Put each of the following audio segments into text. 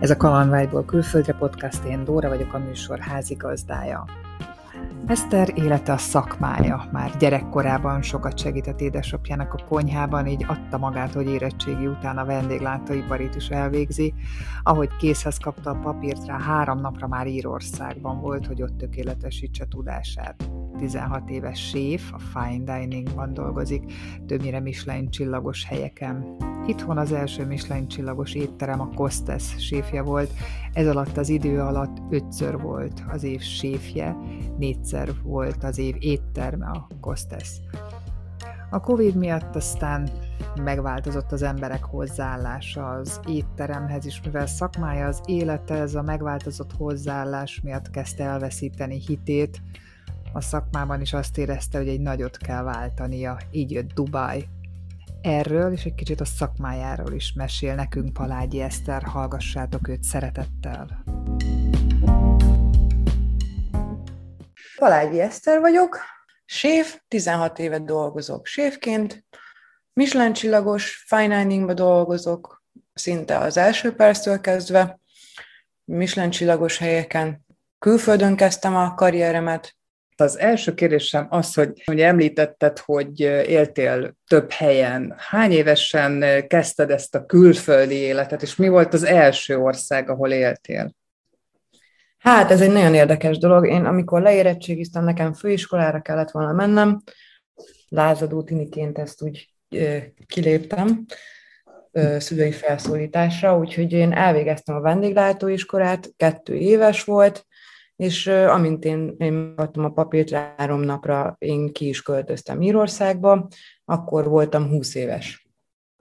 Ez a Kalandvágyból külföldre podcast, én Dóra vagyok a műsor házigazdája. Eszter élete a szakmája. Már gyerekkorában sokat segített édesapjának a konyhában, így adta magát, hogy érettségi után a vendéglátóiparit is elvégzi. Ahogy készhez kapta a papírt rá, három napra már Írországban volt, hogy ott tökéletesítse tudását. 16 éves séf, a fine diningban dolgozik, többnyire Michelin csillagos helyeken. Itthon az első Michelin csillagos étterem a Kostes séfje volt, ez alatt az idő alatt ötször volt az év séfje, négyszer volt az év étterme a Kostes. A Covid miatt aztán megváltozott az emberek hozzáállása az étteremhez is, mivel szakmája az élete, ez a megváltozott hozzáállás miatt kezdte elveszíteni hitét, a szakmában is azt érezte, hogy egy nagyot kell váltania, így jött Dubaj. Erről és egy kicsit a szakmájáról is mesél nekünk Palágyi Eszter, hallgassátok őt szeretettel. Palágyi Eszter vagyok, séf, 16 évet dolgozok séfként, Michelin csillagos fine dolgozok, szinte az első perctől kezdve, Michelin csillagos helyeken. Külföldön kezdtem a karrieremet, az első kérdésem az, hogy ugye említetted, hogy éltél több helyen. Hány évesen kezdted ezt a külföldi életet, és mi volt az első ország, ahol éltél? Hát ez egy nagyon érdekes dolog. Én amikor leérettségiztem, nekem főiskolára kellett volna mennem, lázadó tiniként ezt úgy kiléptem szülői felszólításra, úgyhogy én elvégeztem a vendéglátóiskolát, kettő éves volt, és amint én, én adtam a papírt, három napra én ki is költöztem Írországba, akkor voltam 20 éves.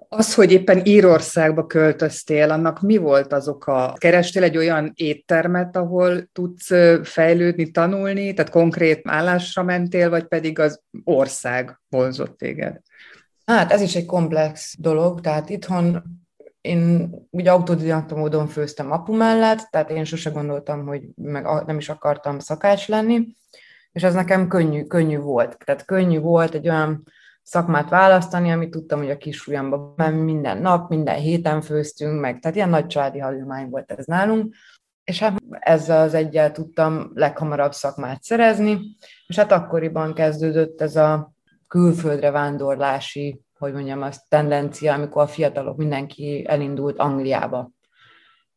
Az, hogy éppen Írországba költöztél, annak mi volt az oka? Kerestél egy olyan éttermet, ahol tudsz fejlődni, tanulni, tehát konkrét állásra mentél, vagy pedig az ország vonzott téged? Hát ez is egy komplex dolog, tehát itthon én ugye autodidakta módon főztem apu mellett, tehát én sose gondoltam, hogy meg nem is akartam szakács lenni, és ez nekem könnyű, könnyű volt. Tehát könnyű volt egy olyan szakmát választani, amit tudtam, hogy a kisujjamba minden nap, minden héten főztünk meg, tehát ilyen nagy családi hagyomány volt ez nálunk, és hát ezzel az egyel tudtam leghamarabb szakmát szerezni, és hát akkoriban kezdődött ez a külföldre vándorlási hogy mondjam, az tendencia, amikor a fiatalok mindenki elindult Angliába.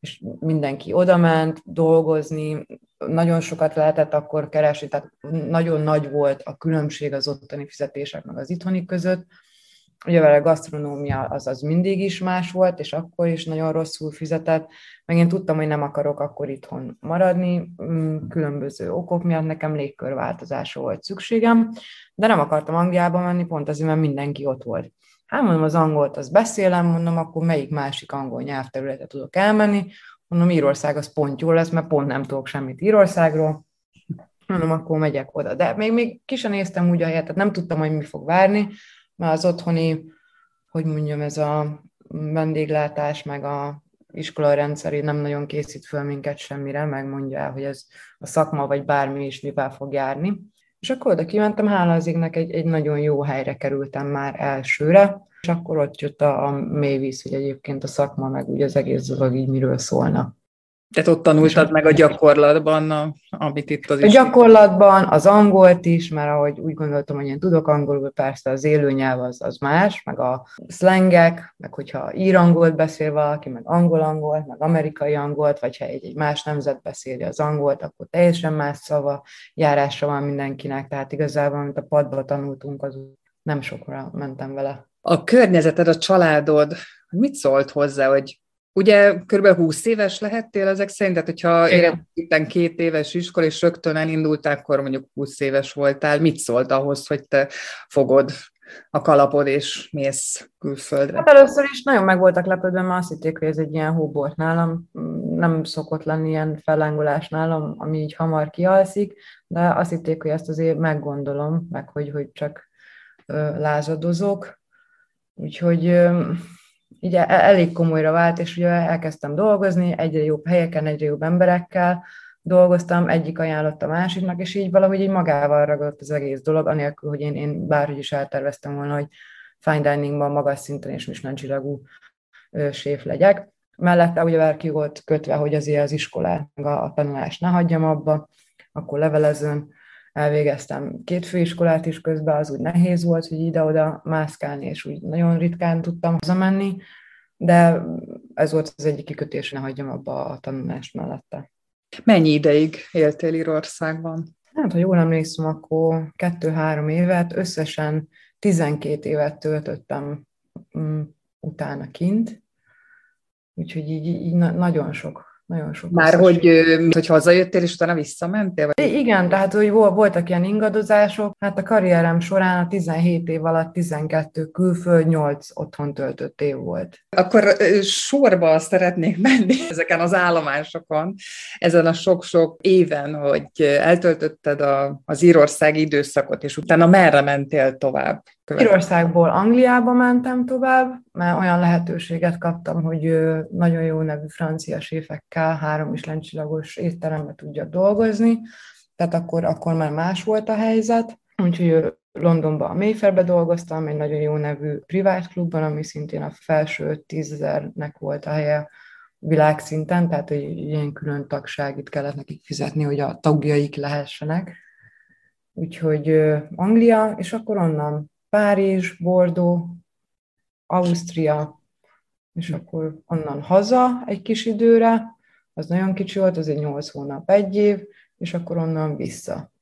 És mindenki odament dolgozni, nagyon sokat lehetett akkor keresni, tehát nagyon nagy volt a különbség az ottani fizetések meg az itthoni között, Ugye a gasztronómia az, az mindig is más volt, és akkor is nagyon rosszul fizetett, meg én tudtam, hogy nem akarok akkor itthon maradni, mm, különböző okok miatt nekem légkörváltozásra volt szükségem, de nem akartam Angliába menni, pont azért, mert mindenki ott volt. Hát mondom, az angolt az beszélem, mondom, akkor melyik másik angol nyelvterületet tudok elmenni, mondom, Írország az pont jó lesz, mert pont nem tudok semmit Írországról, mondom, akkor megyek oda. De még, még ki sem néztem úgy a helyet, tehát nem tudtam, hogy mi fog várni, mert az otthoni, hogy mondjam, ez a vendéglátás, meg a iskola rendszeri nem nagyon készít föl minket semmire, megmondja el, hogy ez a szakma vagy bármi is mivel fog járni. És akkor oda kimentem, hála az égnek egy, egy nagyon jó helyre kerültem már elsőre, és akkor ott jött a, a mélyvíz, hogy egyébként a szakma, meg úgy az egész dolog így miről szólna. Tehát ott tanultad meg a gyakorlatban, a, amit itt az A gyakorlatban, az angolt is, mert ahogy úgy gondoltam, hogy én tudok angolul, persze az élőnyelv az, az más, meg a szlengek, meg hogyha írangolt beszél valaki, meg angol-angolt, meg amerikai angolt, vagy ha egy, egy más nemzet beszéli az angolt, akkor teljesen más szava járásra van mindenkinek, tehát igazából, amit a padba tanultunk, az nem sokra mentem vele. A környezeted, a családod, mit szólt hozzá, hogy Ugye kb. 20 éves lehettél ezek szerint, tehát hogyha érettem két éves iskola, és rögtön elindultál, akkor mondjuk 20 éves voltál, mit szólt ahhoz, hogy te fogod a kalapod és mész külföldre? Hát először is nagyon meg voltak lepődve, mert azt hitték, hogy ez egy ilyen hóbolt nálam. Nem szokott lenni ilyen fellángolás nálam, ami így hamar kialszik, de azt hitték, hogy ezt azért meggondolom, meg hogy, hogy csak lázadozok. Úgyhogy így e-, elég komolyra vált, és ugye elkezdtem dolgozni, egyre jobb helyeken, egyre jobb emberekkel dolgoztam, egyik ajánlott a másiknak, és így valahogy így magával ragadott az egész dolog, anélkül, hogy én, én bárhogy is elterveztem volna, hogy fine diningban magas szinten és Michelin csillagú séf legyek. mellette ugye ki volt kötve, hogy azért az iskolát, a, a tanulást ne hagyjam abba, akkor levelezőn elvégeztem két főiskolát is közben, az úgy nehéz volt, hogy ide-oda mászkálni, és úgy nagyon ritkán tudtam hazamenni, de ez volt az egyik kikötés, ne hagyjam abba a tanulást mellette. Mennyi ideig éltél Írországban? Hát, ha jól emlékszem, akkor kettő-három évet, összesen 12 évet töltöttem um, utána kint, úgyhogy így, így nagyon sok nagyon sok Már hogy, hogy hazajöttél, és utána visszamentél? Vagy? Igen, tehát hogy voltak ilyen ingadozások. Hát a karrierem során a 17 év alatt 12 külföld, 8 otthon töltött év volt. Akkor sorba szeretnék menni ezeken az állomásokon, ezen a sok-sok éven, hogy eltöltötted a, az írországi időszakot, és utána merre mentél tovább? Írországból Angliába mentem tovább, mert olyan lehetőséget kaptam, hogy nagyon jó nevű francia séfekkel három is lencsillagos étterembe tudjak dolgozni, tehát akkor, akkor már más volt a helyzet, úgyhogy Londonban a Mayfairbe dolgoztam, egy nagyon jó nevű privát klubban, ami szintén a felső tízezernek volt a helye világszinten, tehát hogy ilyen külön tagságit kellett nekik fizetni, hogy a tagjaik lehessenek. Úgyhogy Anglia, és akkor onnan Párizs, Bordeaux, Ausztria, és akkor onnan haza egy kis időre, az nagyon kicsi volt, az egy nyolc hónap, egy év, és akkor onnan vissza.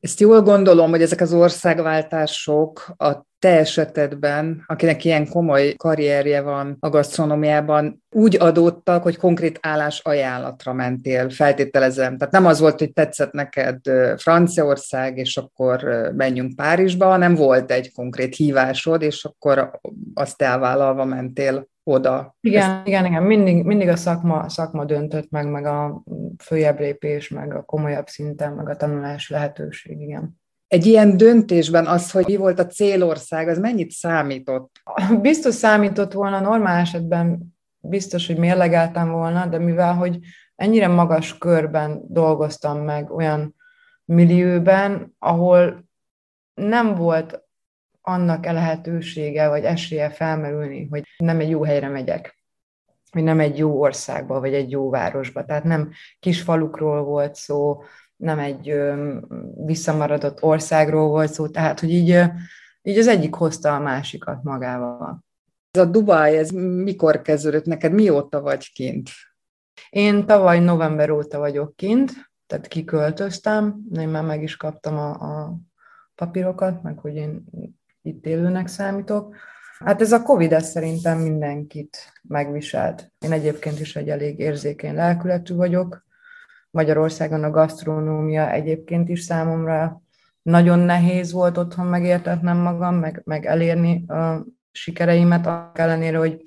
Ezt jól gondolom, hogy ezek az országváltások a te esetedben, akinek ilyen komoly karrierje van a gasztronómiában, úgy adódtak, hogy konkrét állás ajánlatra mentél, feltételezem. Tehát nem az volt, hogy tetszett neked Franciaország, és akkor menjünk Párizsba, hanem volt egy konkrét hívásod, és akkor azt elvállalva mentél oda. Igen, Ezt... igen, igen. Mindig, mindig a szakma, szakma döntött meg, meg a följebb lépés, meg a komolyabb szinten, meg a tanulás lehetőség, igen. Egy ilyen döntésben az, hogy mi volt a célország, az mennyit számított? Biztos számított volna, normál esetben biztos, hogy mérlegeltem volna, de mivel, hogy ennyire magas körben dolgoztam meg olyan millióben, ahol nem volt annak a lehetősége, vagy esélye felmerülni, hogy nem egy jó helyre megyek, hogy nem egy jó országba, vagy egy jó városba. Tehát nem kis falukról volt szó, nem egy visszamaradott országról volt szó, tehát hogy így, így az egyik hozta a másikat magával. Ez a Dubaj, ez mikor kezdődött neked? Mióta vagy kint? Én tavaly november óta vagyok kint, tehát kiköltöztem, én már meg is kaptam a, a papírokat, meg hogy én itt élőnek számítok. Hát ez a Covid ez szerintem mindenkit megviselt. Én egyébként is egy elég érzékeny lelkületű vagyok, Magyarországon a gasztronómia egyébként is számomra nagyon nehéz volt otthon megértetnem magam, meg, meg elérni a sikereimet, annak ellenére, hogy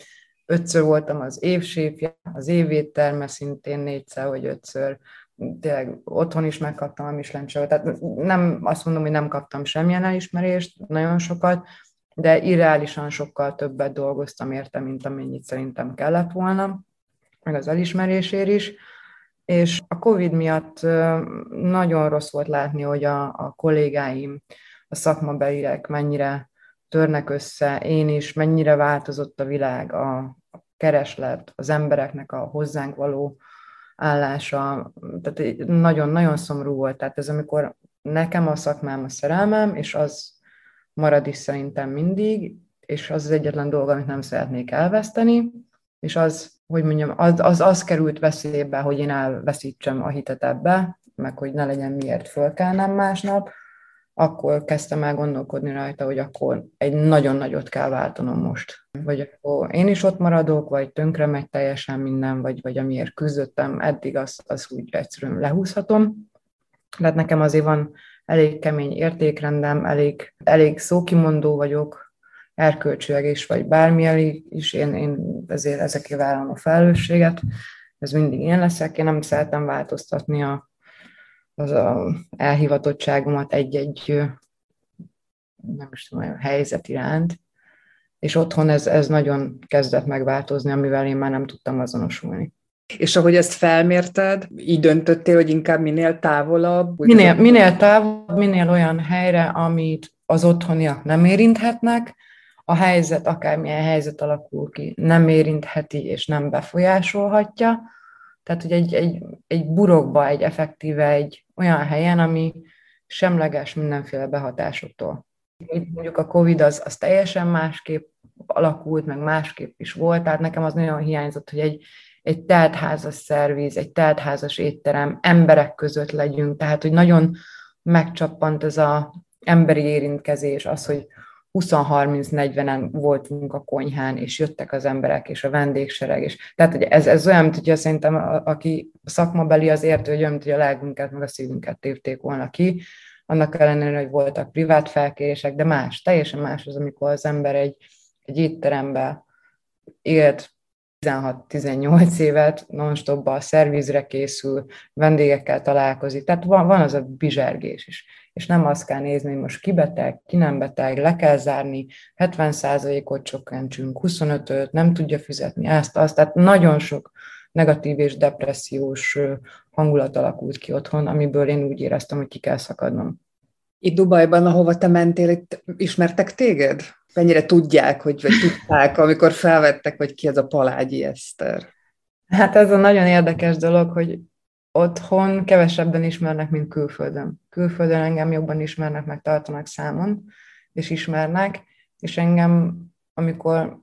ötször voltam az évséfje, az évétterme szintén négyszer vagy ötször, tényleg otthon is megkaptam a Michelin tehát nem azt mondom, hogy nem kaptam semmilyen elismerést, nagyon sokat, de irreálisan sokkal többet dolgoztam érte, mint amennyit szerintem kellett volna, meg az elismerésért is. És a COVID miatt nagyon rossz volt látni, hogy a, a kollégáim, a szakmabeliek mennyire törnek össze, én is, mennyire változott a világ, a kereslet, az embereknek a hozzánk való állása, tehát nagyon-nagyon szomorú volt. Tehát ez amikor nekem a szakmám a szerelmem, és az marad is szerintem mindig, és az az egyetlen dolog, amit nem szeretnék elveszteni, és az hogy mondjam, az, az, az került veszélybe, hogy én elveszítsem a hitet ebbe, meg hogy ne legyen miért fölkelnem másnap, akkor kezdtem el gondolkodni rajta, hogy akkor egy nagyon nagyot kell váltanom most. Vagy akkor én is ott maradok, vagy tönkre megy teljesen minden, vagy, vagy amiért küzdöttem eddig, azt, azt úgy egyszerűen lehúzhatom. Tehát nekem azért van elég kemény értékrendem, elég, elég szókimondó vagyok, erkölcsileg is, vagy bármi is, én, én ezért ezekért vállalom a felelősséget. Ez mindig én leszek, én nem szeretem változtatni a, az a elhivatottságomat egy-egy nem is tudom, helyzet iránt, és otthon ez, ez nagyon kezdett megváltozni, amivel én már nem tudtam azonosulni. És ahogy ezt felmérted, így döntöttél, hogy inkább minél távolabb? Minél, minél távolabb, minél olyan helyre, amit az otthoniak nem érinthetnek, a helyzet, akármilyen helyzet alakul ki, nem érintheti és nem befolyásolhatja. Tehát, hogy egy, egy, egy burokba, egy effektíve, egy olyan helyen, ami semleges mindenféle behatásoktól. Itt mondjuk a Covid az, az teljesen másképp alakult, meg másképp is volt, tehát nekem az nagyon hiányzott, hogy egy, egy teltházas szerviz, egy teltházas étterem, emberek között legyünk, tehát hogy nagyon megcsappant ez az emberi érintkezés, az, hogy 20-30-40-en voltunk a konyhán, és jöttek az emberek, és a vendégsereg, és tehát hogy ez, ez olyan, mint hogyha szerintem a, aki szakmabeli az értő, hogy olyan, hogy a lelkünket, meg a szívünket tépték volna ki, annak ellenére, hogy voltak privát felkérések, de más, teljesen más az, amikor az ember egy, egy étterembe élt 16-18 évet, non-stopba a szervizre készül, vendégekkel találkozik, tehát van, van az a bizsergés is. És nem azt kell nézni, hogy most ki beteg, ki nem beteg, le kell zárni, 70%-ot csökkentsünk, 25-öt, nem tudja fizetni ezt, azt, tehát nagyon sok negatív és depressziós hangulat alakult ki otthon, amiből én úgy éreztem, hogy ki kell szakadnom. Itt Dubajban, ahova te mentél, itt ismertek téged? Mennyire tudják, hogy, vagy tudták, amikor felvettek, hogy ki ez a Palágyi Eszter? Hát ez a nagyon érdekes dolog, hogy otthon kevesebben ismernek, mint külföldön. Külföldön engem jobban ismernek, meg tartanak számon, és ismernek, és engem, amikor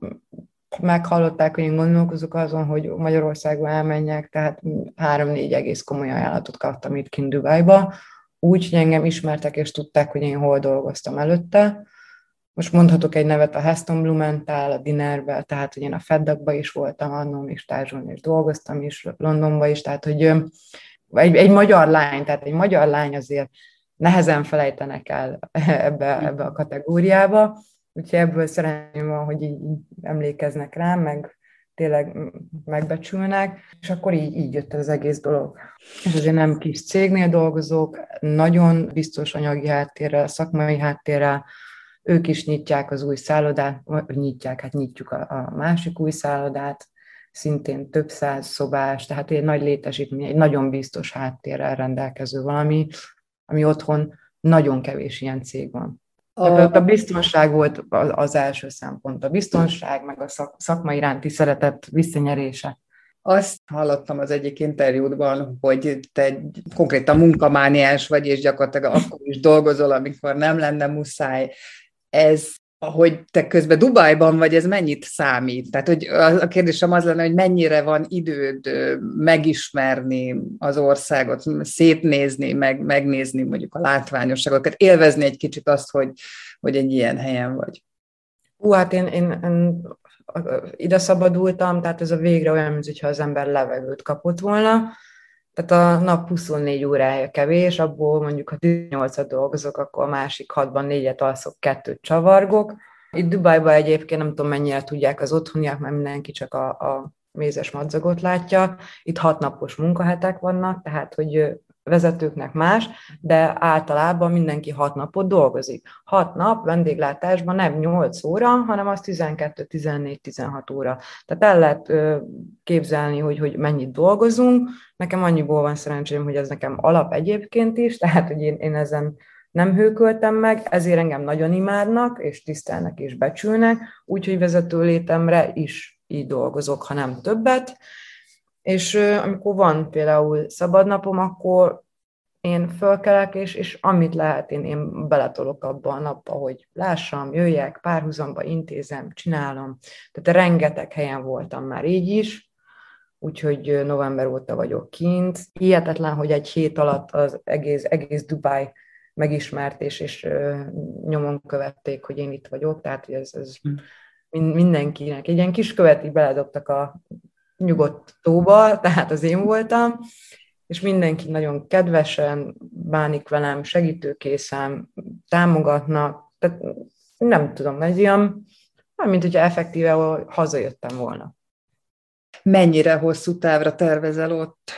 meghallották, hogy én gondolkozok azon, hogy Magyarországon elmenjek, tehát három-négy egész komoly ajánlatot kaptam itt kint Dubájba, úgy, hogy engem ismertek és tudták, hogy én hol dolgoztam előtte. Most mondhatok egy nevet a Heston Blumenthal, a Dinerbe, tehát hogy én a Feddakba is voltam annól, és társulni és dolgoztam is, Londonba is, tehát hogy egy, egy magyar lány, tehát egy magyar lány azért nehezen felejtenek el ebbe, ebbe a kategóriába, úgyhogy ebből szerencsém van, hogy így emlékeznek rám, meg tényleg megbecsülnek, és akkor így, így jött az egész dolog. És azért nem kis cégnél dolgozók, nagyon biztos anyagi háttérrel, szakmai háttérrel, ők is nyitják az új szállodát, nyitják, hát nyitjuk a, a másik új szállodát, szintén több száz szobás, tehát egy nagy létesítmény, egy nagyon biztos háttérrel rendelkező valami, ami otthon nagyon kevés ilyen cég van. A, a biztonság volt az első szempont. A biztonság, meg a szak, szakma iránti szeretet visszanyerése. Azt hallottam az egyik interjúdban, hogy te konkrétan munkamániás vagy, és gyakorlatilag akkor is dolgozol, amikor nem lenne muszáj. Ez hogy te közben Dubajban vagy, ez mennyit számít? Tehát, hogy a kérdésem az lenne, hogy mennyire van időd megismerni az országot, szétnézni, meg, megnézni mondjuk a látványosságokat, élvezni egy kicsit azt, hogy, hogy egy ilyen helyen vagy. Hú, hát én, én, én ide szabadultam, tehát ez a végre olyan, mintha az ember levegőt kapott volna, tehát a nap 24 órája kevés, abból mondjuk ha 18-at dolgozok, akkor a másik 6-ban négyet alszok, kettőt csavargok. Itt Dubajban egyébként nem tudom mennyire tudják az otthoniak, mert mindenki csak a, a mézes madzagot látja. Itt hat napos munkahetek vannak, tehát hogy vezetőknek más, de általában mindenki hat napot dolgozik. Hat nap vendéglátásban nem 8 óra, hanem az 12, 14, 16 óra. Tehát el lehet képzelni, hogy, hogy mennyit dolgozunk. Nekem annyiból van szerencsém, hogy ez nekem alap egyébként is, tehát hogy én, én ezen nem hőköltem meg, ezért engem nagyon imádnak, és tisztelnek és becsülnek, úgyhogy vezető létemre is így dolgozok, ha nem többet és amikor van például szabadnapom, akkor én fölkelek, és, és amit lehet, én, én beletolok abba a napba, hogy lássam, jöjjek, párhuzamba intézem, csinálom. Tehát rengeteg helyen voltam már így is, úgyhogy november óta vagyok kint. Hihetetlen, hogy egy hét alatt az egész, egész Dubai megismert, és, és nyomon követték, hogy én itt vagyok, tehát ez, ez hm. mindenkinek. Egy ilyen kis követi beledobtak a nyugodt tóba, tehát az én voltam, és mindenki nagyon kedvesen bánik velem, segítőkészen, támogatnak, tehát nem tudom, ez ilyen, mint hogyha effektíve hazajöttem volna. Mennyire hosszú távra tervezel ott?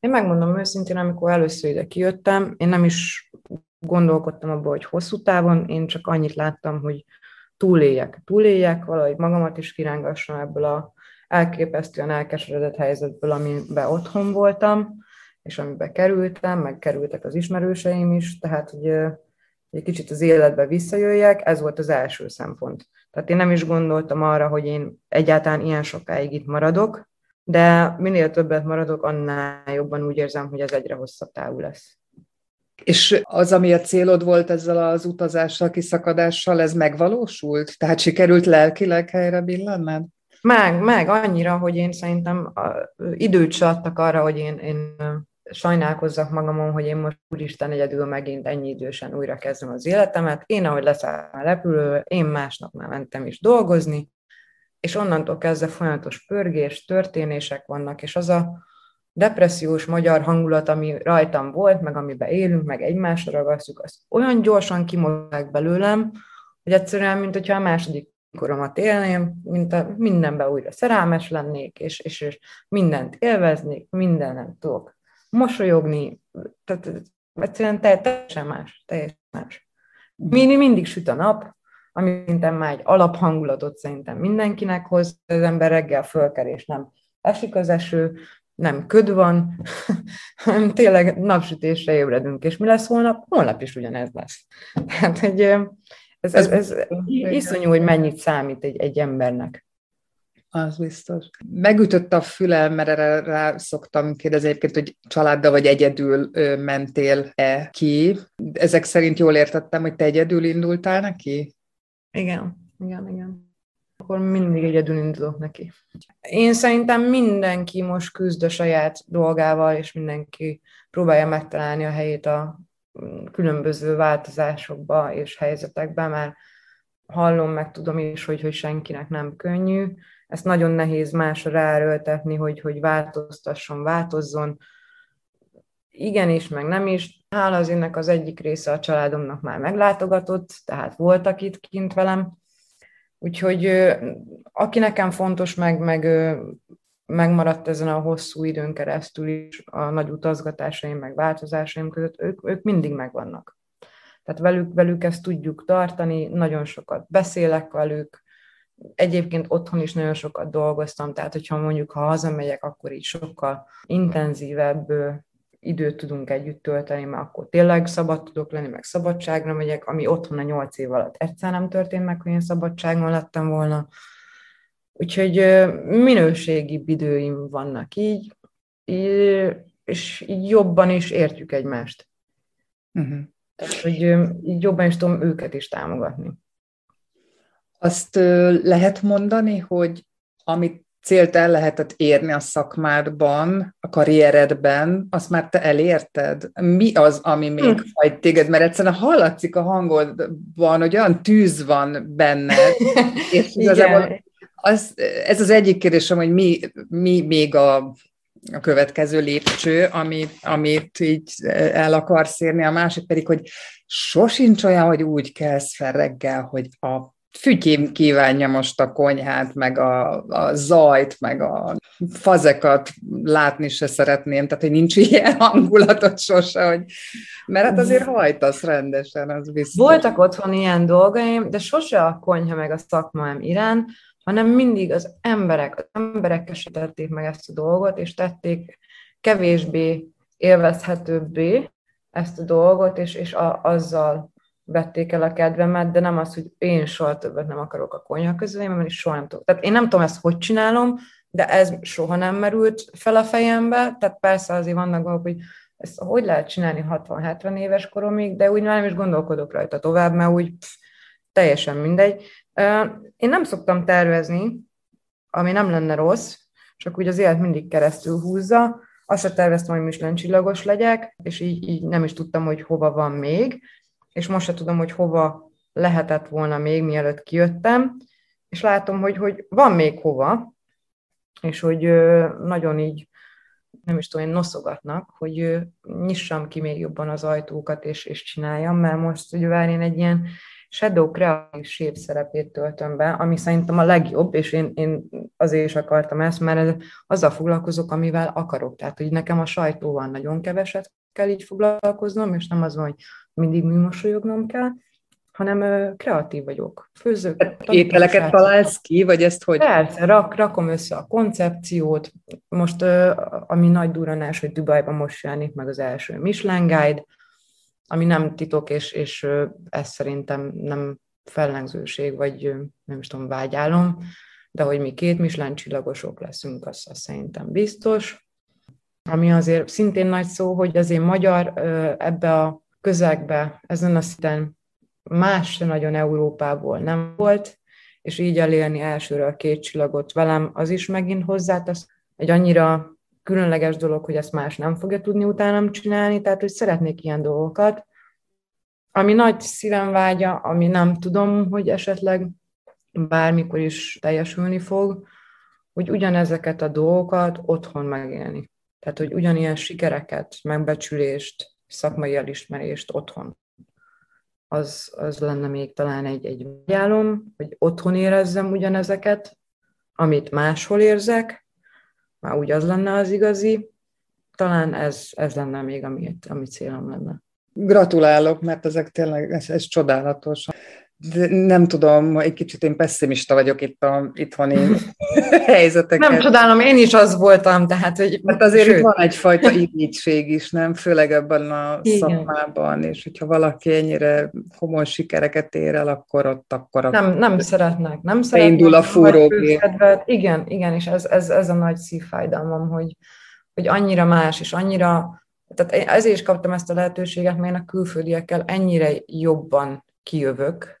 Én megmondom őszintén, amikor először ide kijöttem, én nem is gondolkodtam abban, hogy hosszú távon, én csak annyit láttam, hogy túléljek. Túléljek, valahogy magamat is kirángassam ebből a elképesztően elkeseredett helyzetből, amiben otthon voltam, és amiben kerültem, meg kerültek az ismerőseim is, tehát hogy egy kicsit az életbe visszajöjjek, ez volt az első szempont. Tehát én nem is gondoltam arra, hogy én egyáltalán ilyen sokáig itt maradok, de minél többet maradok, annál jobban úgy érzem, hogy ez egyre hosszabb távú lesz. És az, ami a célod volt ezzel az utazással, kiszakadással, ez megvalósult? Tehát sikerült lelkileg helyre billenned? Meg, meg, annyira, hogy én szerintem időt se adtak arra, hogy én, én sajnálkozzak magamon, hogy én most úristen egyedül megint ennyi idősen újra kezdem az életemet. Én, ahogy leszálltam a repülő, én másnap már mentem is dolgozni, és onnantól kezdve folyamatos pörgés, történések vannak, és az a depressziós magyar hangulat, ami rajtam volt, meg amiben élünk, meg egymásra ragasztjuk, az olyan gyorsan kimozgák belőlem, hogy egyszerűen, mint hogyha a második koromat élném, mint a mindenbe újra szerelmes lennék, és, és, és mindent élveznék, mindenen tudok mosolyogni, tehát egyszerűen teljesen más, teljesen más. Mi mindig süt a nap, ami szerintem már egy alaphangulatot szerintem mindenkinek hoz, az ember reggel fölker, és nem esik az eső, nem köd van, hanem tényleg napsütésre ébredünk, és mi lesz holnap? Holnap is ugyanez lesz. Tehát egy, ez, ez, ez, ez iszonyú, hogy mennyit számít egy, egy embernek. Az biztos. Megütött a fülem, mert erre rá szoktam kérdezni egyébként, hogy családdal vagy egyedül mentél-e ki. Ezek szerint jól értettem, hogy te egyedül indultál neki? Igen, igen, igen. Akkor mindig egyedül indulok neki. Én szerintem mindenki most küzd a saját dolgával, és mindenki próbálja megtalálni a helyét a különböző változásokba és helyzetekben, mert hallom, meg tudom is, hogy, hogy senkinek nem könnyű, ezt nagyon nehéz másra ráerőltetni, hogy, hogy változtasson, változzon. Igen is, meg nem is. Hála az ennek az egyik része a családomnak már meglátogatott, tehát voltak itt kint velem. Úgyhogy aki nekem fontos, meg, meg megmaradt ezen a hosszú időn keresztül is a nagy utazgatásaim, meg változásaim között, ők, ők mindig megvannak. Tehát velük, velük ezt tudjuk tartani, nagyon sokat beszélek velük, Egyébként otthon is nagyon sokat dolgoztam, tehát hogyha mondjuk ha hazamegyek, akkor így sokkal intenzívebb időt tudunk együtt tölteni, mert akkor tényleg szabad tudok lenni, meg szabadságra megyek, ami otthon a nyolc év alatt egyszer nem történt meg, hogy én szabadságon lettem volna. Úgyhogy minőségi időim vannak így, és így jobban is értjük egymást. Uh-huh. Tehát, hogy így jobban is tudom őket is támogatni. Azt lehet mondani, hogy amit célt el lehetett érni a szakmádban, a karrieredben, azt már te elérted? Mi az, ami még hm. hajt téged? Mert egyszerűen hallatszik a hangodban, hogy olyan tűz van benned, és igazából az, ez az egyik kérdésem, hogy mi, mi még a, a következő lépcső, amit, amit így el akarsz érni, a másik pedig, hogy sosincs olyan, hogy úgy kelsz fel reggel, hogy a fütyém kívánja most a konyhát, meg a, a zajt, meg a fazekat látni se szeretném, tehát hogy nincs ilyen hangulatot sose, hogy, mert hát azért hajtasz rendesen, az biztos. Voltak otthon ilyen dolgaim, de sose a konyha meg a szakmám irán, hanem mindig az emberek, az emberek kesítették meg ezt a dolgot, és tették kevésbé élvezhetőbbé ezt a dolgot, és, és a, azzal vették el a kedvemet, de nem az, hogy én soha többet nem akarok a konyha közül, mert soha nem tudok. Tehát én nem tudom ezt hogy csinálom, de ez soha nem merült fel a fejembe, tehát persze azért vannak dolgok, hogy ezt hogy lehet csinálni 60-70 éves koromig, de úgy nem is gondolkodok rajta tovább, mert úgy pff, teljesen mindegy. Én nem szoktam tervezni, ami nem lenne rossz, csak úgy az élet mindig keresztül húzza. Azt se terveztem, hogy Michelin csillagos legyek, és így, így nem is tudtam, hogy hova van még és most se tudom, hogy hova lehetett volna még, mielőtt kijöttem, és látom, hogy, hogy van még hova, és hogy nagyon így, nem is tudom, én noszogatnak, hogy nyissam ki még jobban az ajtókat, és, és csináljam, mert most ugye én egy ilyen shadow kreatív shape szerepét töltöm be, ami szerintem a legjobb, és én, én azért is akartam ezt, mert azzal foglalkozok, amivel akarok. Tehát, hogy nekem a sajtóval nagyon keveset kell így foglalkoznom, és nem az van, hogy mindig műmosolyognom kell, hanem kreatív vagyok. Főzök. Ételeket találsz ki, vagy ezt hogy? Persze, rak, rakom össze a koncepciót. Most, ami nagy duranás, hogy Dubajban most jelenik meg az első Michelin Guide, ami nem titok, és, és ez szerintem nem fellengzőség, vagy nem is tudom, vágyálom, de hogy mi két Michelin csillagosok leszünk, az, az szerintem biztos. Ami azért szintén nagy szó, hogy azért magyar ebbe a közegbe, ezen a szinten más nagyon Európából nem volt, és így elélni elsőre a két csillagot velem, az is megint hozzátesz egy annyira különleges dolog, hogy ezt más nem fogja tudni utánam csinálni, tehát hogy szeretnék ilyen dolgokat. Ami nagy szívem vágya, ami nem tudom, hogy esetleg bármikor is teljesülni fog, hogy ugyanezeket a dolgokat otthon megélni. Tehát, hogy ugyanilyen sikereket, megbecsülést, szakmai elismerést otthon. Az, az lenne még talán egy, egy vágyálom, hogy otthon érezzem ugyanezeket, amit máshol érzek, már úgy az lenne az igazi, talán ez, ez lenne még, ami, ami célom lenne. Gratulálok, mert ezek tényleg, ez, ez csodálatos. De nem tudom, egy kicsit én pessimista vagyok itt a itthoni helyzeteken. Nem csodálom, én is az voltam, tehát, hogy... Mert azért sőt. itt van egyfajta irigység is, nem? Főleg ebben a Igen. szakmában, és hogyha valaki ennyire komoly sikereket ér el, akkor ott akkor... Nem, nem szeretnek, nem szeretnek. Indul a fúrógép. Igen, igen, és ez, ez, ez a nagy szívfájdalmam, hogy, hogy annyira más, és annyira... Tehát ezért is kaptam ezt a lehetőséget, mert én a külföldiekkel ennyire jobban kijövök,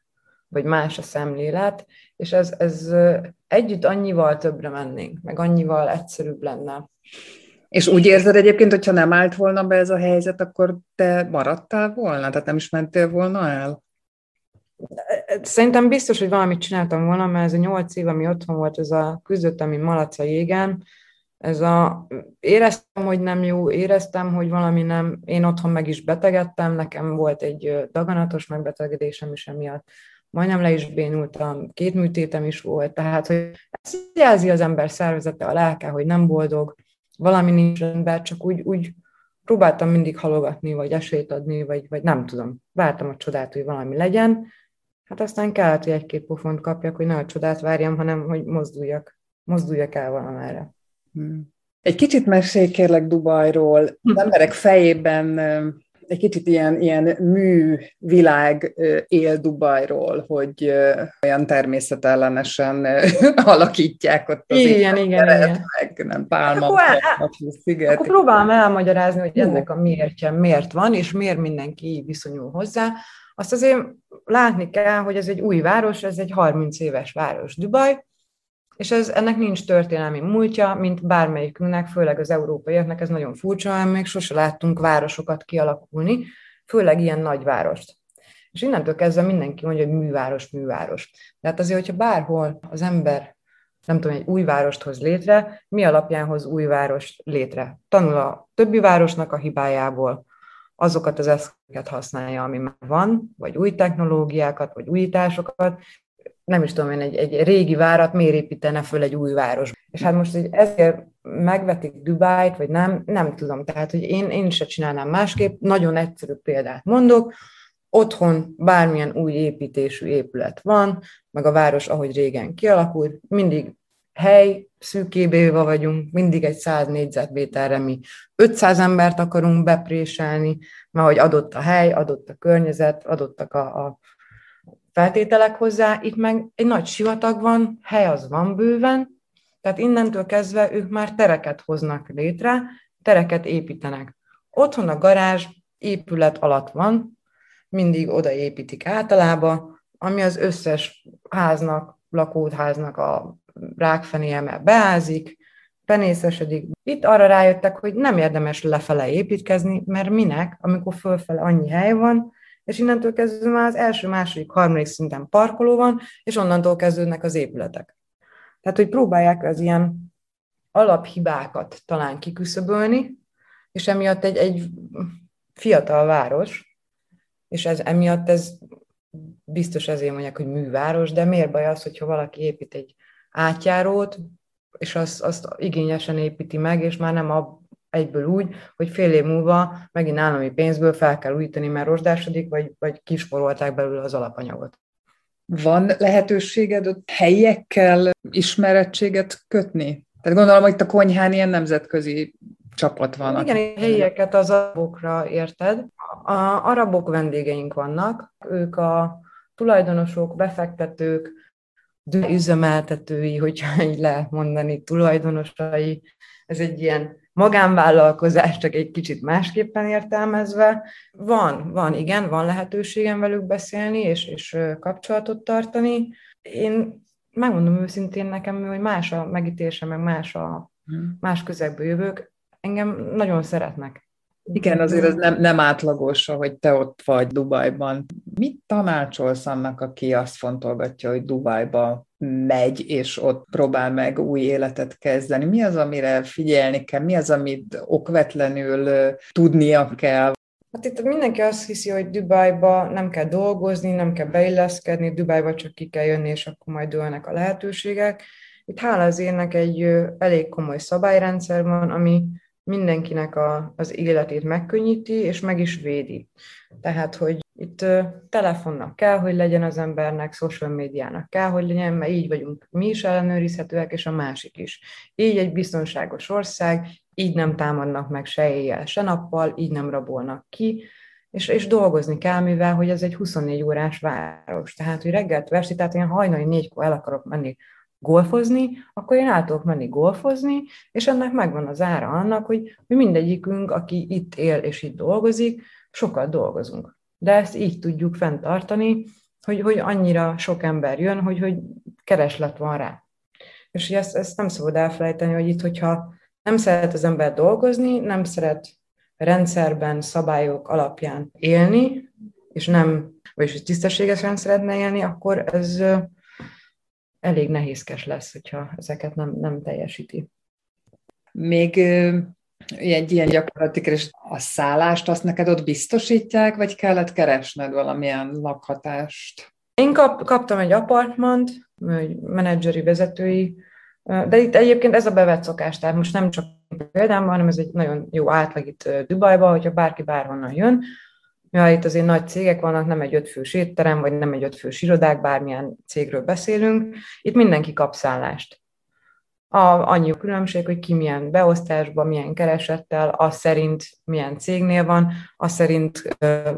vagy más a szemlélet, és ez, ez együtt annyival többre mennénk, meg annyival egyszerűbb lenne. És úgy érzed egyébként, hogyha nem állt volna be ez a helyzet, akkor te maradtál volna? Tehát nem is mentél volna el? Szerintem biztos, hogy valamit csináltam volna, mert ez a nyolc év, ami otthon volt, ez a küzdöttem, mint malac a jégen, ez a, éreztem, hogy nem jó, éreztem, hogy valami nem, én otthon meg is betegedtem, nekem volt egy daganatos megbetegedésem is emiatt, majdnem le is bénultam, két műtétem is volt, tehát hogy ezt jelzi az ember szervezete, a lelke, hogy nem boldog, valami nincs rendben, csak úgy, úgy próbáltam mindig halogatni, vagy esélyt adni, vagy, vagy nem tudom. Vártam a csodát, hogy valami legyen, hát aztán kellett, hogy egy-két pofont kapjak, hogy ne a csodát várjam, hanem hogy mozduljak, mozduljak el valamára. Hmm. Egy kicsit mesélj kérlek Dubajról. Az emberek fejében egy kicsit ilyen, ilyen művilág él Dubajról, hogy olyan természetellenesen alakítják ott az igen, igen, igen. meg nem pálma, akkor, el, sziget. Akkor próbálom elmagyarázni, hogy ennek a miértje miért van, és miért mindenki viszonyul hozzá. Azt azért látni kell, hogy ez egy új város, ez egy 30 éves város Dubaj, és ez, ennek nincs történelmi múltja, mint bármelyikünknek, főleg az európaiaknak, ez nagyon furcsa, mert még sose láttunk városokat kialakulni, főleg ilyen nagyvárost. És innentől kezdve mindenki mondja, hogy műváros, műváros. De hát azért, hogyha bárhol az ember nem tudom, egy új várost hoz létre, mi alapján hoz új város létre? Tanul a többi városnak a hibájából, azokat az eszközöket használja, ami már van, vagy új technológiákat, vagy újításokat, nem is tudom én, egy, egy régi várat miért építene föl egy új város. És hát most hogy ezért megvetik Dubájt, vagy nem, nem tudom. Tehát, hogy én, én se csinálnám másképp. Nagyon egyszerű példát mondok. Otthon bármilyen új építésű épület van, meg a város, ahogy régen kialakult, mindig hely, szűkébéva vagyunk, mindig egy 100 négyzetméterre mi 500 embert akarunk bepréselni, mert hogy adott a hely, adott a környezet, adottak a, a feltételek hozzá, itt meg egy nagy sivatag van, hely az van bőven, tehát innentől kezdve ők már tereket hoznak létre, tereket építenek. Otthon a garázs épület alatt van, mindig oda építik általában, ami az összes háznak, lakóháznak a rákfenéje, mert beázik, penészesedik. Itt arra rájöttek, hogy nem érdemes lefele építkezni, mert minek, amikor fölfele annyi hely van, és innentől kezdve már az első, második, harmadik szinten parkoló van, és onnantól kezdődnek az épületek. Tehát, hogy próbálják az ilyen alaphibákat talán kiküszöbölni, és emiatt egy, egy fiatal város, és ez emiatt ez biztos ezért mondják, hogy műváros, de miért baj az, hogyha valaki épít egy átjárót, és azt, azt igényesen építi meg, és már nem a egyből úgy, hogy fél év múlva megint állami pénzből fel kell újítani, mert rozsdásodik, vagy, vagy kisporolták belőle az alapanyagot. Van lehetőséged ott helyekkel ismerettséget kötni? Tehát gondolom, hogy itt a konyhán ilyen nemzetközi csapat van. Igen, aki... helyeket az arabokra érted. A arabok vendégeink vannak, ők a tulajdonosok, befektetők, üzemeltetői, hogyha így lehet mondani, tulajdonosai. Ez egy ilyen magánvállalkozás, csak egy kicsit másképpen értelmezve. Van, van, igen, van lehetőségem velük beszélni, és, és kapcsolatot tartani. Én megmondom őszintén nekem, hogy más a megítése, meg más a hmm. más közegből jövök. Engem nagyon szeretnek. Igen, azért ez nem, nem átlagos, hogy te ott vagy Dubajban. Mit tanácsolsz annak, aki azt fontolgatja, hogy Dubajba megy, és ott próbál meg új életet kezdeni? Mi az, amire figyelni kell? Mi az, amit okvetlenül tudnia kell? Hát itt mindenki azt hiszi, hogy Dubajba nem kell dolgozni, nem kell beilleszkedni, Dubajba csak ki kell jönni, és akkor majd dőlnek a lehetőségek. Itt hála az énnek egy elég komoly szabályrendszer van, ami mindenkinek a, az életét megkönnyíti, és meg is védi. Tehát, hogy itt telefonnak kell, hogy legyen az embernek, social médiának kell, hogy legyen, mert így vagyunk mi is ellenőrizhetőek, és a másik is. Így egy biztonságos ország, így nem támadnak meg se éjjel, se nappal, így nem rabolnak ki, és, és dolgozni kell, mivel hogy ez egy 24 órás város. Tehát, hogy reggelt versi, tehát én hajnali négykor el akarok menni golfozni, akkor én át tudok menni golfozni, és ennek megvan az ára annak, hogy, hogy mindegyikünk, aki itt él és itt dolgozik, sokat dolgozunk. De ezt így tudjuk fenntartani, hogy, hogy annyira sok ember jön, hogy, hogy kereslet van rá. És ezt, ezt nem szabad elfelejteni, hogy itt, hogyha nem szeret az ember dolgozni, nem szeret rendszerben, szabályok alapján élni, és nem, vagyis tisztességesen szeretne élni, akkor ez elég nehézkes lesz, hogyha ezeket nem, nem teljesíti. Még egy ilyen gyakorlati és a szállást azt neked ott biztosítják, vagy kellett keresned valamilyen lakhatást? Én kap, kaptam egy apartmant, egy menedzseri vezetői, de itt egyébként ez a bevett szokás, tehát most nem csak példám, hanem ez egy nagyon jó átlag itt Dubajban, hogyha bárki bárhonnan jön, Ja, itt azért nagy cégek vannak, nem egy ötfős étterem, vagy nem egy ötfős irodák, bármilyen cégről beszélünk. Itt mindenki kap szállást. A, annyi a különbség, hogy ki milyen beosztásban, milyen keresettel, az szerint milyen cégnél van, az szerint ö,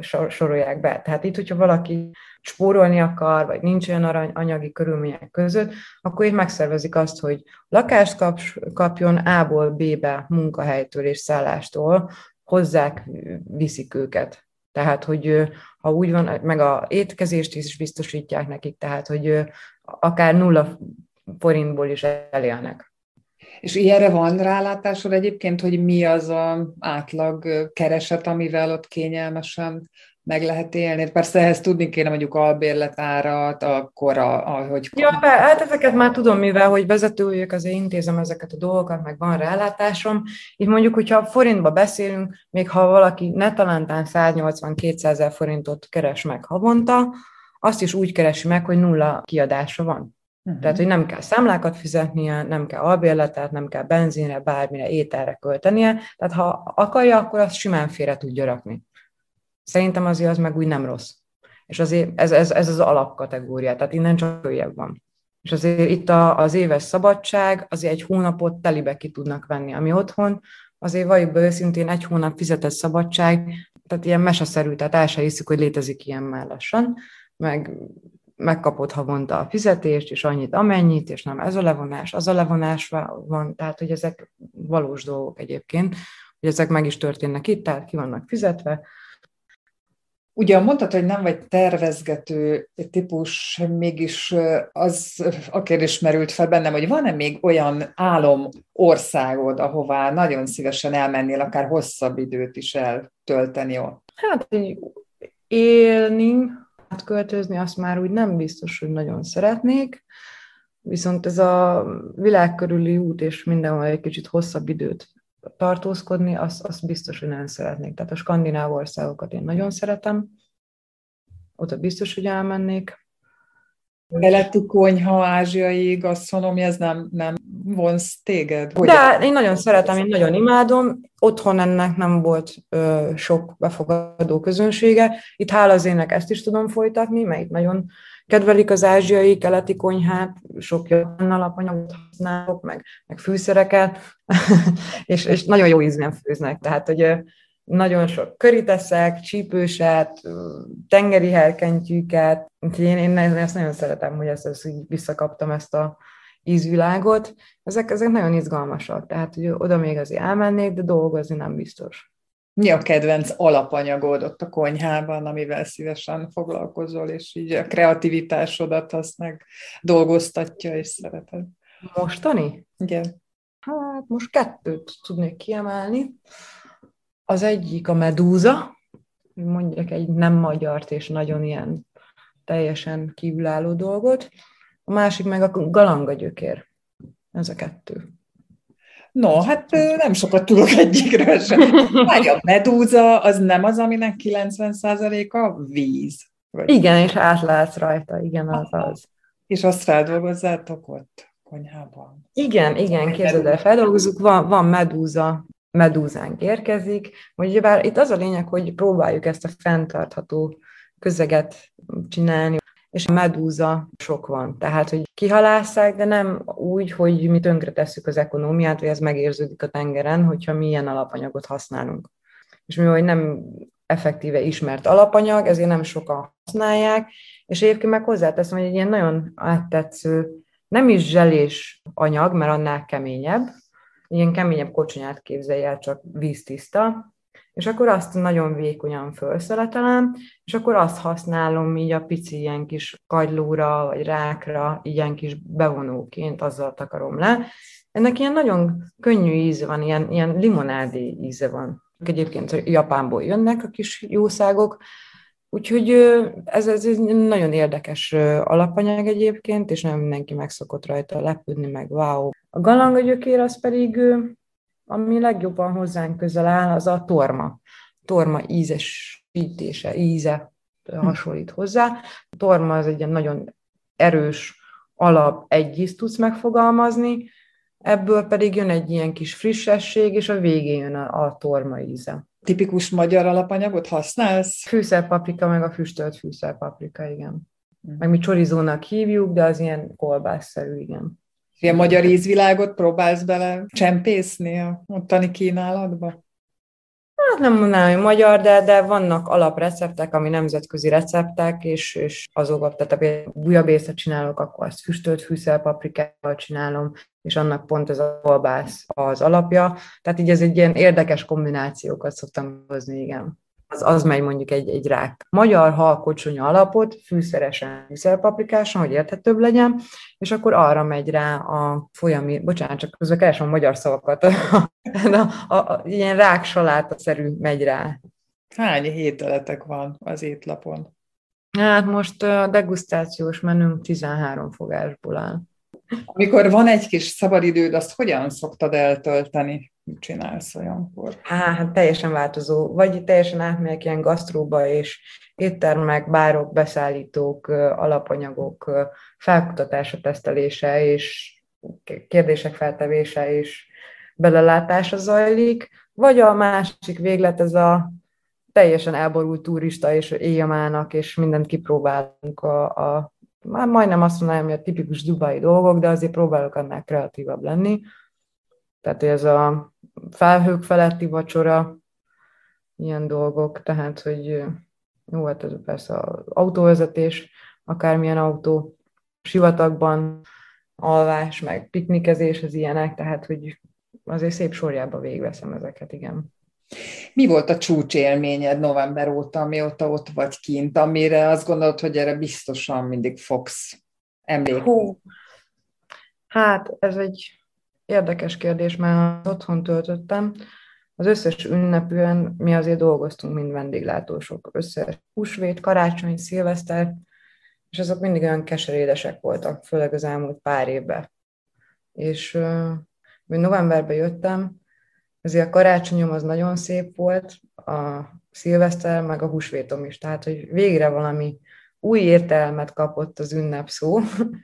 sor, sorolják be. Tehát itt, hogyha valaki spórolni akar, vagy nincs olyan arany, anyagi körülmények között, akkor így megszervezik azt, hogy lakást kap, kapjon A-ból B-be munkahelytől és szállástól, hozzák, viszik őket. Tehát, hogy ha úgy van, meg a étkezést is biztosítják nekik, tehát, hogy akár nulla forintból is elélnek. És ilyenre van rálátásod egyébként, hogy mi az a átlag kereset, amivel ott kényelmesen meg lehet élni. Persze ehhez tudni kéne mondjuk albérletárat, akkor a, ahogy... Ja, hát ezeket már tudom, mivel hogy vezető vagyok, azért intézem ezeket a dolgokat, meg van rálátásom. Így mondjuk, hogyha forintba beszélünk, még ha valaki netalántán 180-200 ezer forintot keres meg havonta, azt is úgy keresi meg, hogy nulla kiadása van. Uh-huh. Tehát, hogy nem kell számlákat fizetnie, nem kell albérletet, nem kell benzinre, bármire, ételre költenie. Tehát, ha akarja, akkor azt simán félre tudja rakni. Szerintem azért az meg úgy nem rossz. És azért ez, ez, ez az alapkategória, tehát innen csak följebb van. És azért itt a, az éves szabadság, azért egy hónapot telibe ki tudnak venni, ami otthon, azért valljuk be őszintén egy hónap fizetett szabadság, tehát ilyen meseszerű, tehát el sem hiszük, hogy létezik ilyen már meg megkapod havonta a fizetést, és annyit, amennyit, és nem ez a levonás, az a levonás van, tehát hogy ezek valós dolgok egyébként, hogy ezek meg is történnek itt, tehát ki vannak fizetve, Ugye mondtad, hogy nem vagy tervezgető típus, mégis az a kérdés merült fel bennem, hogy van-e még olyan álom országod, ahová nagyon szívesen elmennél, akár hosszabb időt is eltölteni ott? Hát élni, hát költözni azt már úgy nem biztos, hogy nagyon szeretnék, viszont ez a világ körüli út és mindenhol egy kicsit hosszabb időt tartózkodni, azt, azt biztos, hogy nem szeretnék. Tehát a skandináv országokat én nagyon szeretem, oda biztos, hogy elmennék. Keleti konyha, ázsiai gasztronómia, ez nem, nem vonz téged? Hogy De én nagyon szeretem, én nagyon imádom. Otthon ennek nem volt ö, sok befogadó közönsége. Itt hála az ének ezt is tudom folytatni, mert itt nagyon kedvelik az ázsiai, keleti konyhát, sok japán alapanyagot használok, meg, meg fűszereket, és, és nagyon jó ízűen főznek. Tehát, hogy nagyon sok köri teszek, csípőset, tengeri herkentyűket, úgyhogy én, én ezt nagyon szeretem, hogy ezt, ezt így visszakaptam ezt a ízvilágot. Ezek, ezek nagyon izgalmasak, tehát hogy oda még azért elmennék, de dolgozni nem biztos. Mi a kedvenc alapanyagod ott a konyhában, amivel szívesen foglalkozol, és így a kreativitásodat azt meg dolgoztatja, és szereted? Mostani? Igen. Hát most kettőt tudnék kiemelni. Az egyik a medúza, mondjak egy nem magyart és nagyon ilyen teljesen kívülálló dolgot. A másik meg a galangagyökér. Ez a kettő. No, hát nem sokat tudok egyikről sem. Várj, a medúza az nem az, aminek 90%-a víz? Vagy? Igen, és átlátsz rajta, igen, az az. És azt feldolgozzátok ott konyhában? Igen, igen, képzeld el, feldolgozunk, van, van medúza, medúzánk érkezik. Ugyebár itt az a lényeg, hogy próbáljuk ezt a fenntartható közeget csinálni, és a medúza sok van. Tehát, hogy kihalásszák, de nem úgy, hogy mi tönkretesszük az ekonómiát, vagy ez megérződik a tengeren, hogyha mi ilyen alapanyagot használunk. És mivel nem effektíve ismert alapanyag, ezért nem sokan használják, és egyébként meg hozzáteszem, hogy egy ilyen nagyon áttetsző, nem is zselés anyag, mert annál keményebb, ilyen keményebb kocsonyát képzelj el, csak víztiszta, és akkor azt nagyon vékonyan felszeletelem, és akkor azt használom így a pici ilyen kis kagylóra, vagy rákra, ilyen kis bevonóként, azzal takarom le. Ennek ilyen nagyon könnyű íze van, ilyen, ilyen limonádi íze van. Egyébként Japánból jönnek a kis jószágok, Úgyhogy ez, ez egy nagyon érdekes alapanyag egyébként, és nem mindenki meg szokott rajta lepődni, meg wow. A galangagyökér az pedig ami legjobban hozzánk közel áll, az a torma. Torma ízesítése, íze hasonlít hozzá. A torma az egy ilyen nagyon erős alap, egy ízt tudsz megfogalmazni, ebből pedig jön egy ilyen kis frissesség, és a végén jön a, a torma íze. Tipikus magyar alapanyagot használsz? Fűszerpaprika, meg a füstölt fűszerpaprika, igen. Mm. Meg mi csorizónak hívjuk, de az ilyen kolbászszerű, igen. Ilyen magyar ízvilágot próbálsz bele csempészni a ottani kínálatba? Hát nem mondanám, hogy magyar, de, de vannak alapreceptek, ami nemzetközi receptek, és, és azok, tehát a bujabészet csinálok, akkor azt füstölt fűszerpaprikával csinálom, és annak pont ez a kolbász az alapja. Tehát így ez egy ilyen érdekes kombinációkat szoktam hozni, igen az, az megy mondjuk egy, egy rák. Magyar halkocsonya alapot fűszeresen, fűszerpaprikásan, hogy érthetőbb legyen, és akkor arra megy rá a folyami, bocsánat, csak közben keresem a magyar szavakat, a, a, a, a, ilyen ráksaláta-szerű megy rá. Hány hételetek van az étlapon? Hát most a degustációs menünk 13 fogásból áll. Amikor van egy kis szabadidőd, azt hogyan szoktad eltölteni? Csinálsz olyankor? Hát teljesen változó. Vagy teljesen átmegyek ilyen gasztróba, és éttermek, bárok, beszállítók, alapanyagok felkutatása, tesztelése, és kérdések feltevése, és belelátása zajlik. Vagy a másik véglet, ez a teljesen elborult turista, és éjjamának, és mindent kipróbálunk a, a már majdnem azt mondanám, hogy a tipikus dubai dolgok, de azért próbálok annál kreatívabb lenni. Tehát ez a felhők feletti vacsora, ilyen dolgok, tehát, hogy jó, hát ez persze az autóvezetés, akármilyen autó, sivatagban alvás, meg piknikezés, az ilyenek, tehát, hogy azért szép sorjába végveszem ezeket, igen. Mi volt a csúcsélményed november óta, mióta ott vagy kint, amire azt gondolod, hogy erre biztosan mindig fogsz emlékezni? Hát ez egy érdekes kérdés, mert otthon töltöttem. Az összes ünnepűen mi azért dolgoztunk, mind vendéglátósok. Összes húsvét, karácsony, szilveszter, és azok mindig olyan keserédesek voltak, főleg az elmúlt pár évben. És uh, novemberben jöttem, ezért a karácsonyom az nagyon szép volt, a szilveszter, meg a húsvétom is. Tehát, hogy végre valami új értelmet kapott az ünnep szó,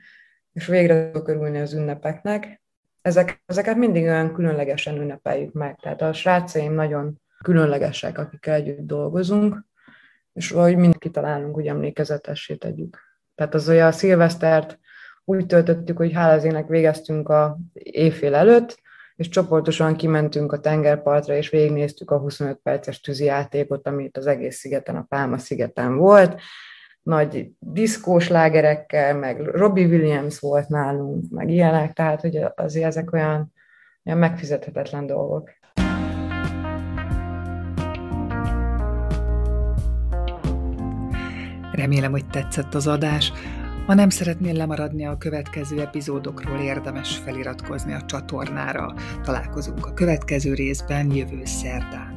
és végre tudok örülni az ünnepeknek. Ezek, ezeket mindig olyan különlegesen ünnepeljük meg. Tehát a srácaim nagyon különlegesek, akikkel együtt dolgozunk, és valahogy mindig kitalálunk, hogy emlékezetessé tegyük. Tehát az olyan a szilvesztert úgy töltöttük, hogy hála az ének végeztünk a éjfél előtt, és csoportosan kimentünk a tengerpartra, és végignéztük a 25 perces tűzi játékot, amit az egész szigeten, a Pálma szigeten volt. Nagy diszkós lágerekkel, meg Robbie Williams volt nálunk, meg ilyenek, tehát hogy azért ezek olyan, olyan megfizethetetlen dolgok. Remélem, hogy tetszett az adás. Ha nem szeretnél lemaradni a következő epizódokról, érdemes feliratkozni a csatornára. Találkozunk a következő részben jövő szerdán.